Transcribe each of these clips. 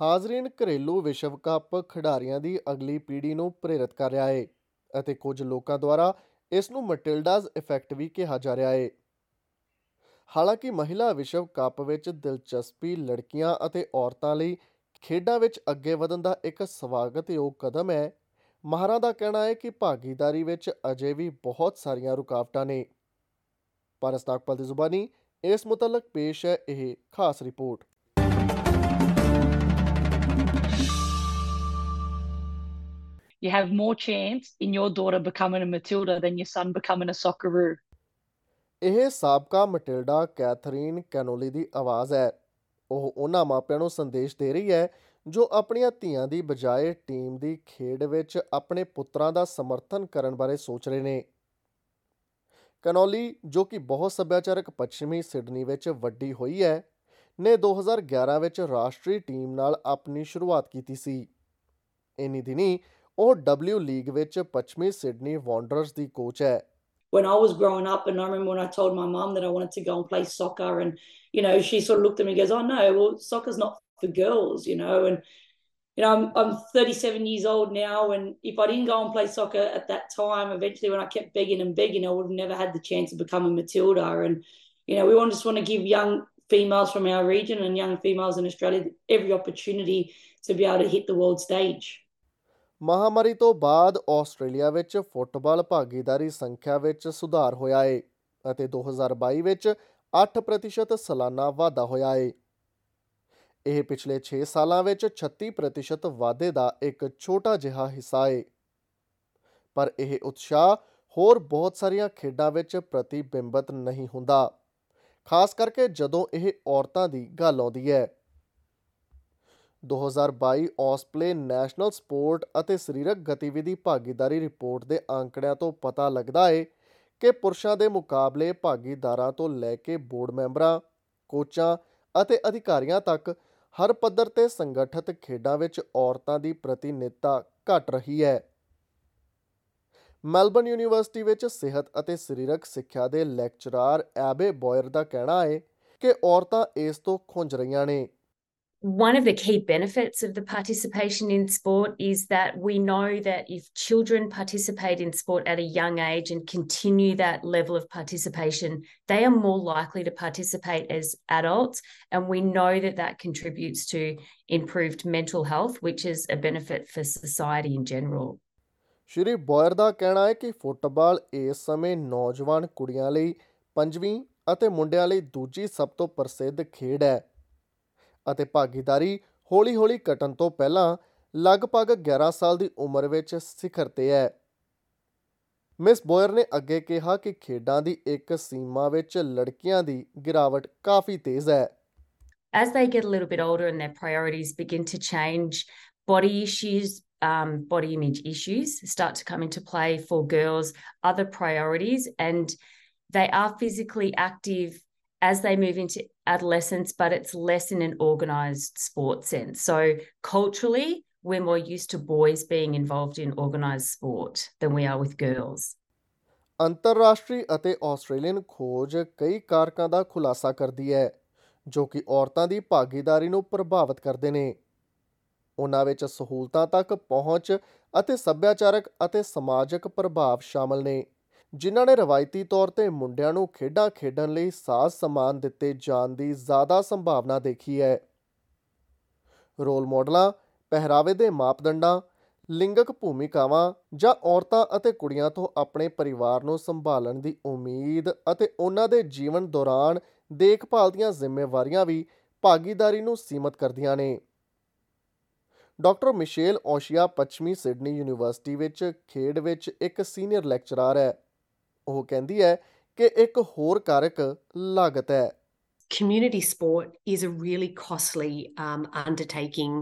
ਹਾਜ਼ਰੀਨ ਘਰੇਲੂ ਵਿਸ਼ਵ ਕੱਪ ਖਿਡਾਰੀਆਂ ਦੀ ਅਗਲੀ ਪੀੜ੍ਹੀ ਨੂੰ ਪ੍ਰੇਰਿਤ ਕਰ ਰਿਹਾ ਹੈ ਅਤੇ ਕੁਝ ਲੋਕਾਂ ਦੁਆਰਾ ਇਸ ਨੂੰ ਮਟਿਲਡਾਜ਼ ਇਫੈਕਟ ਵੀ ਕਿਹਾ ਜਾ ਰਿਹਾ ਹੈ ਹਾਲਾਂਕਿ ਮਹਿਲਾ ਵਿਸ਼ਵ ਕੱਪ ਵਿੱਚ ਦਿਲਚਸਪੀ ਲੜਕੀਆਂ ਅਤੇ ਔਰਤਾਂ ਲਈ ਖੇਡਾਂ ਵਿੱਚ ਅੱਗੇ ਵਧਣ ਦਾ ਇੱਕ ਸਵਾਗਤਯੋਗ ਕਦਮ ਹੈ, ਮਾਹਰਾਂ ਦਾ ਕਹਿਣਾ ਹੈ ਕਿ ਭਾਗੀਦਾਰੀ ਵਿੱਚ ਅਜੇ ਵੀ ਬਹੁਤ ਸਾਰੀਆਂ ਰੁਕਾਵਟਾਂ ਨੇ। ਪਰ ਅਸਤਾਕਪਲ ਦੀ ਜ਼ੁਬਾਨੀ ਇਸ ਮੁਤਲਕ ਪੇਸ਼ ਹੈ ਇਹ ਖਾਸ report. You have more chance in your daughter becoming a Matilda than your son becoming a Socceroo. ਇਹ ਸਾਬਕਾ ਮਟਿਲਡਾ ਕੈਥਰੀਨ ਕੈਨੋਲੀ ਦੀ ਆਵਾਜ਼ ਹੈ ਉਹ ਉਹਨਾਂ ਮਾਪਿਆਂ ਨੂੰ ਸੰਦੇਸ਼ ਦੇ ਰਹੀ ਹੈ, ਜੋ ਆਪਣੀਆਂ ਧੀਆਂ ਦੀ ਬਜਾਏ ਟੀਮ ਦੀ ਖੇਡ ਵਿੱਚ ਆਪਣੇ ਪੁੱਤਰਾਂ ਦਾ ਸਮਰਥਨ ਕਰਨ ਬਾਰੇ ਸੋਚ ਰਹੇ ਨੇ ਕੈਨੋਲੀ ਜੋ ਕਿ ਬਹੁਤ ਸੱਭਿਆਚਾਰਕ ਪੱਛਮੀ ਸਿਡਨੀ ਵਿੱਚ ਵੱਡੀ ਹੋਈ ਹੈ ਨੇ 2011 ਵਿੱਚ ਰਾਸ਼ਟਰੀ ਟੀਮ ਨਾਲ ਆਪਣੀ ਸ਼ੁਰੂਆਤ ਕੀਤੀ ਸੀ ਇਨੀ ਦਿਨੀ ਉਹ ਡਬਲਯੂ ਲੀਗ ਵਿੱਚ ਪੱਛਮੀ ਸਿਡਨੀ ਵਾਂਡਰਰਸ ਦੀ ਕੋਚ ਹੈ when I was growing up, and I remember when I told my mum that I wanted to go and play soccer, and you know, she sort of looked at me and goes, "Oh no, well, soccer's not for girls," you know, and you know, I'm I'm 37 years old now, and if I didn't go and play soccer at that time, eventually when I kept begging and begging, I would have never had the chance to become a Matilda, and you know, we want just want to give young females from our region and young females in Australia, every opportunity to be able to hit the world stage. ਮਹਾਮਾਰੀ ਤੋਂ ਬਾਅਦ Australia ਵਿੱਚ football ਭਾਗੀਦਾਰੀ ਸੰਖਿਆ ਵਿੱਚ ਸੁਧਾਰ ਹੋਇਆ ਹੈ ਅਤੇ 2022 ਵਿੱਚ 8% ਸਾਲਾਨਾ ਵਾਧਾ ਹੋਇਆ ਹੈ ਇਹ ਪਿਛਲੇ 6 ਸਾਲਾਂ ਵਿੱਚ 36% ਵਾਧੇ ਦਾ ਇੱਕ ਛੋਟਾ ਜਿਹਾ ਹਿੱਸਾ ਹੈ ਪਰ ਇਹ ਉਤਸ਼ਾਹ ਹੋਰ ਬਹੁਤ ਸਾਰੀਆਂ ਖੇਡਾਂ ਵਿੱਚ ਪ੍ਰਤੀਬਿੰਬਤ ਨਹੀਂ ਹੁੰਦਾ। ਖਾਸ ਕਰਕੇ ਜਦੋਂ ਇਹ ਔਰਤਾਂ ਦੀ ਗੱਲ ਆਉਂਦੀ ਹੈ। 2022 ਆਸਪਲੇ ਨੈਸ਼ਨਲ ਸਪੋਰਟ ਅਤੇ ਸਰੀਰਕ ਗਤੀਵਿਧੀ ਭਾਗੀਦਾਰੀ ਰਿਪੋਰਟ ਦੇ ਅੰਕੜਿਆਂ ਤੋਂ ਪਤਾ ਲੱਗਦਾ ਹੈ ਕਿ ਪੁਰਸ਼ਾਂ ਦੇ ਮੁਕਾਬਲੇ ਭਾਗੀਦਾਰਾਂ ਤੋਂ ਲੈ ਕੇ ਬੋਰਡ ਮੈਂਬਰਾਂ, ਕੋਚਾਂ ਅਤੇ ਅਧਿਕਾਰੀਆਂ ਤੱਕ ਹਰ ਪੱਧਰ ਤੇ ਸੰਗਠਿਤ ਖੇਡਾਂ ਵਿੱਚ ਔਰਤਾਂ ਦੀ ਪ੍ਰਤੀਨਿਧਤਾ ਘਟ ਰਹੀ ਹੈ। ਮੈਲਬਨ ਯੂਨੀਵਰਸਿਟੀ ਵਿੱਚ ਸਿਹਤ ਅਤੇ ਸਰੀਰਕ ਸਿੱਖਿਆ ਦੇ ਲੈਕਚਰਰ ਐਬੇ ਬੋਇਰ ਦਾ ਕਹਿਣਾ ਹੈ ਕਿ ਔਰਤਾਂ ਇਸ ਤੋਂ ਖੁੰਝ ਰਹੀਆਂ ਨੇ one of the key benefits of the participation in sport is that we know that if children participate in sport at a young age and continue that level of participation, they are more likely to participate as adults. And we know that that contributes to improved mental health, which is a benefit for society in general. ਸ਼੍ਰੀ ਬੋਇਰ ਦਾ ਕਹਿਣਾ ਹੈ ਕਿ football ਇਸ ਸਮੇਂ ਨੌਜਵਾਨ ਕੁੜੀਆਂ ਲਈ ਪੰਜਵੀਂ ਅਤੇ ਮੁੰਡਿਆਂ ਲਈ ਦੂਜੀ ਸਭ ਤੋਂ ਪ੍ਰਸਿੱਧ ਖੇਡ ਹੈ ਅਤੇ ਭਾਗੀਦਾਰੀ ਹੌਲੀ-ਹੌਲੀ ਘਟਣ ਤੋਂ ਪਹਿਲਾਂ ਲਗਭਗ 11 ਸਾਲ ਦੀ ਉਮਰ ਵਿੱਚ ਸਿਖਰ ਤੇ ਹੈ। ਮਿਸ ਬੋਇਰ ਨੇ ਅੱਗੇ ਕਿਹਾ ਕਿ ਖੇਡਾਂ ਦੀ ਇੱਕ ਸੀਮਾ ਵਿੱਚ ਲੜਕੀਆਂ ਦੀ ਗਿਰਾਵਟ ਕਾਫੀ ਤੇਜ਼ ਹੈ। As they get a little bit older and their priorities begin to change, body issues, um, body image issues start to come into play for girls, other priorities, and they are physically active as they move into adolescence, but it's less in an organized sport sense. So culturally, we're more used to boys being involved in organized sport than we are with girls. ਅੰਤਰਰਾਸ਼ਟਰੀ ਅਤੇ Australian ਖੋਜ ਕਈ ਕਾਰਕਾਂ ਦਾ ਖੁਲਾਸਾ ਕਰਦੀ ਹੈ ਜੋ ਕਿ ਔਰਤਾਂ ਦੀ ਭਾਗੀਦਾਰੀ ਨੂੰ ਪ੍ਰਭਾਵਿਤ ਕਰਦੇ ਨੇ ਉਹਨਾਂ ਵਿੱਚ ਸਹੂਲਤਾਂ ਤੱਕ ਪਹੁੰਚ ਅਤੇ ਸੱਭਿਆਚਾਰਕ ਅਤੇ ਸਮਾਜਿਕ ਪ੍ਰਭਾਵ ਸ਼ਾਮਲ ਨੇ, ਜਿਨ੍ਹਾਂ ਨੇ ਰਵਾਇਤੀ ਤੌਰ ਤੇ ਮੁੰਡਿਆਂ ਨੂੰ ਖੇਡਾਂ ਖੇਡਣ ਲਈ ਸਾਜ਼ ਸਮਾਨ ਦਿੱਤੇ ਜਾਣ ਦੀ ਜ਼ਿਆਦਾ ਸੰਭਾਵਨਾ ਦੇਖੀ ਹੈ। ਰੋਲ ਮਾਡਲਾਂ, ਪਹਿਰਾਵੇ ਦੇ ਮਾਪਦੰਡਾਂ, ਲਿੰਗਕ ਭੂਮਿਕਾਵਾਂ ਜਾਂ ਔਰਤਾਂ ਅਤੇ ਕੁੜੀਆਂ ਤੋਂ ਆਪਣੇ ਪਰਿਵਾਰ ਨੂੰ ਸੰਭਾਲਣ ਦੀ ਉਮੀਦ ਅਤੇ ਉਹਨਾਂ ਦੇ ਜੀਵਨ ਦੌਰਾਨ ਦੇਖਭਾਲ ਦੀਆਂ ਜ਼ਿੰਮੇਵਾਰੀਆਂ ਵੀ ਭਾਗੀਦਾਰੀ ਨੂੰ ਸੀਮਤ ਕਰਦੀਆਂ ਨੇ। ਡਾਕਟਰ ਮਿਸ਼ੇਲ ਓਸ਼ੀਆ ਪੱਛਮੀ ਸਿਡਨੀ ਯੂਨੀਵਰਸਿਟੀ ਵਿੱਚ ਖੇਡ ਵਿੱਚ ਇੱਕ ਸੀਨੀਅਰ ਲੈਕਚਰਰ ਹੈ ਉਹ ਕਹਿੰਦੀ ਹੈ ਕਿ ਇੱਕ ਹੋਰ ਕਾਰਕ ਲਾਗਤ ਹੈ community sport is a really costly um, undertaking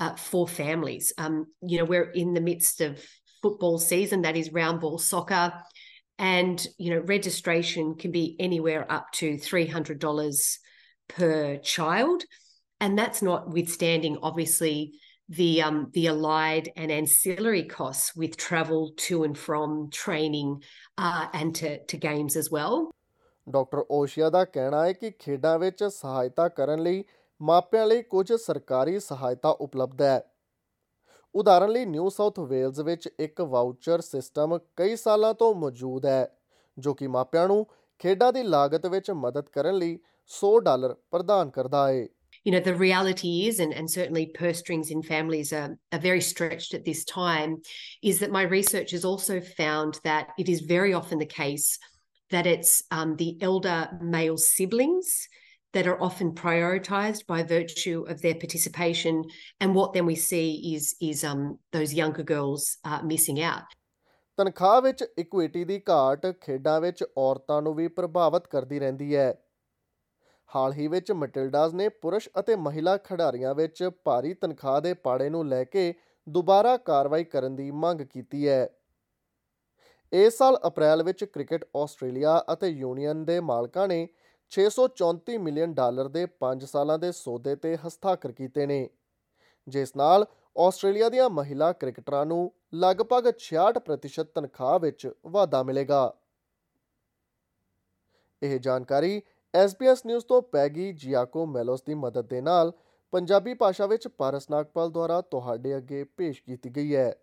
uh, for families. Um, you know, we're in the midst of football season, that is round ball soccer, and you know, registration can be anywhere up to three hundred dollars per child, and that's notwithstanding, obviously, the um, the allied and ancillary costs with travel to and from training uh, and to, to games as well. Doctor O'Shea ਦਾ ਕਹਿਣਾ ਹੈ ਕਿ ਖੇਡਾਂ ਵਿੱਚ ਸਹਾਇਤਾ ਕਰਨ ਲਈ ਮਾਪਿਆਂ ਲਈ ਕੁਝ ਸਰਕਾਰੀ ਸਹਾਇਤਾ ਉਪਲਬਧ ਹੈ ਉਦਾਹਰਨ ਲਈ ਨਿਊ ਸਾਊਥ ਵੇਲਜ਼ ਵਿੱਚ ਇੱਕ ਵਾਊਚਰ ਸਿਸਟਮ ਕਈ ਸਾਲਾਂ ਤੋਂ ਮੌਜੂਦ ਹੈ ਜੋ ਕਿ ਮਾਪਿਆਂ ਨੂੰ ਖੇਡਾਂ ਦੀ ਲਾਗਤ ਵਿੱਚ ਮਦਦ ਕਰਨ ਲਈ 100 ਡਾਲਰ ਪ੍ਰਦਾਨ ਕਰਦਾ ਹੈ you know the reality is and, and certainly purse strings in families are, are very stretched at this time is that my research has also found that it is very often the case that it's um, the elder male siblings that are often prioritized by virtue of their participation and what then we see is is um, those younger girls uh, missing out ਤਨਖਾਹ ਵਿੱਚ equity ਦੀ ਘਾਟ ਖੇਡਾਂ ਵਿੱਚ ਔਰਤਾਂ ਨੂੰ ਵੀ ਪ੍ਰਭਾਵਿਤ ਕਰਦੀ ਰਹਿੰਦੀ ਹੈ ਹਾਲ ਹੀ ਵਿੱਚ ਮਟਿਲਡਾਜ਼ ਨੇ ਪੁਰਸ਼ ਅਤੇ ਮਹਿਲਾ ਖਿਡਾਰੀਆਂ ਵਿੱਚ ਭਾਰੀ ਤਨਖਾਹ ਦੇ ਪਾੜੇ ਨੂੰ ਲੈ ਕੇ ਦੁਬਾਰਾ ਕਾਰਵਾਈ ਕਰਨ ਦੀ ਮੰਗ ਕੀਤੀ ਹੈ। ਇਸ ਸਾਲ ਅਪ੍ਰੈਲ ਵਿੱਚ ਕ੍ਰਿਕਟ ਆਸਟ੍ਰੇਲੀਆ ਅਤੇ ਯੂਨੀਅਨ ਦੇ ਮਾਲਕਾਂ ਨੇ 634 ਮਿਲੀਅਨ ਡਾਲਰ ਦੇ 5 ਸਾਲਾਂ ਦੇ ਸੌਦੇ ਤੇ ਹਸਤਾਖਰ ਕੀਤੇ ਨੇ। ਜਿਸ ਨਾਲ ਆਸਟ੍ਰੇਲੀਆ ਦੀਆਂ ਮਹਿਲਾ ਕ੍ਰਿਕਟਰਾਂ ਨੂੰ ਲਗਭਗ 66% ਤਨਖਾਹ ਵਿੱਚ ਵਾਧਾ ਮਿਲੇਗਾ। ਇਹ ਜਾਣਕਾਰੀ SBS ਨਿਊਜ਼ ਤੋਂ ਪੈਗੀ ਜੀਆਕੋ ਮੈਲੋਸ ਦੀ ਮਦਦ ਦੇ ਨਾਲ ਪੰਜਾਬੀ ਭਾਸ਼ਾ ਵਿੱਚ ਪਾਰਸ ਨਾਗਪਾਲ ਦੁਆਰਾ ਤੁਹਾਡੇ ਅੱਗੇ ਪੇਸ਼ ਕੀਤੀ ਗਈ ਹੈ।